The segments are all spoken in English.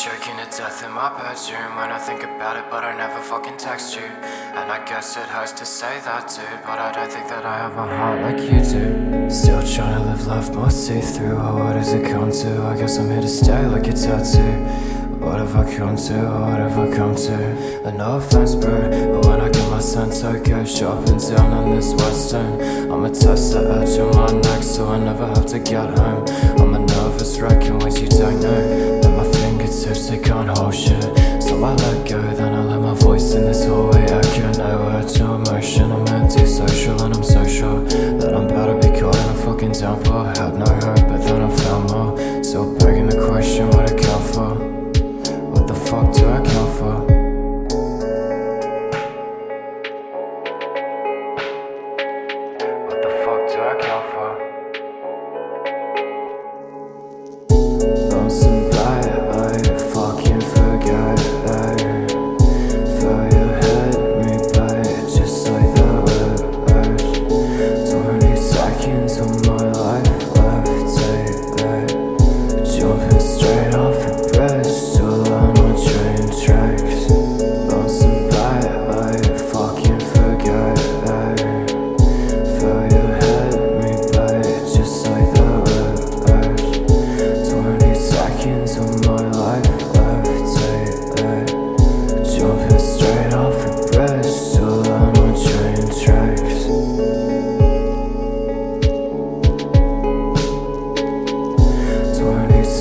choking to death in my bedroom when I think about it, but I never fucking text you. And I guess it hurts to say that, dude, but I don't think that I have a heart like you do. Still trying to live life more see through. Oh, what does it come to? I guess I'm here to stay like a tattoo. What have I come to? What have I come to? And no offense, bro, but when I get my santoko up and down on this wet stone, I'ma test the edge of my neck so I never have to get home. I'm a nervous wreck in ways you don't know. Can't hold shit. So I let go, then I let my voice in this hallway echo. No words, no emotion. I'm antisocial and I'm so sure that I'm about to be caught in a fucking downpour. Had no hope, but then I found more. Still begging the question, what I count for? What the fuck do I count for? What the fuck do I count for?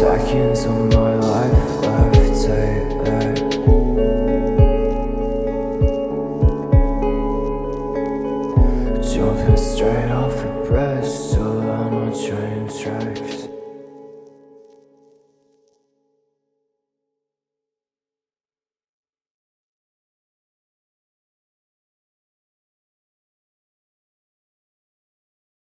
seconds of my life left to Jumping straight off a Bristol on train tracks.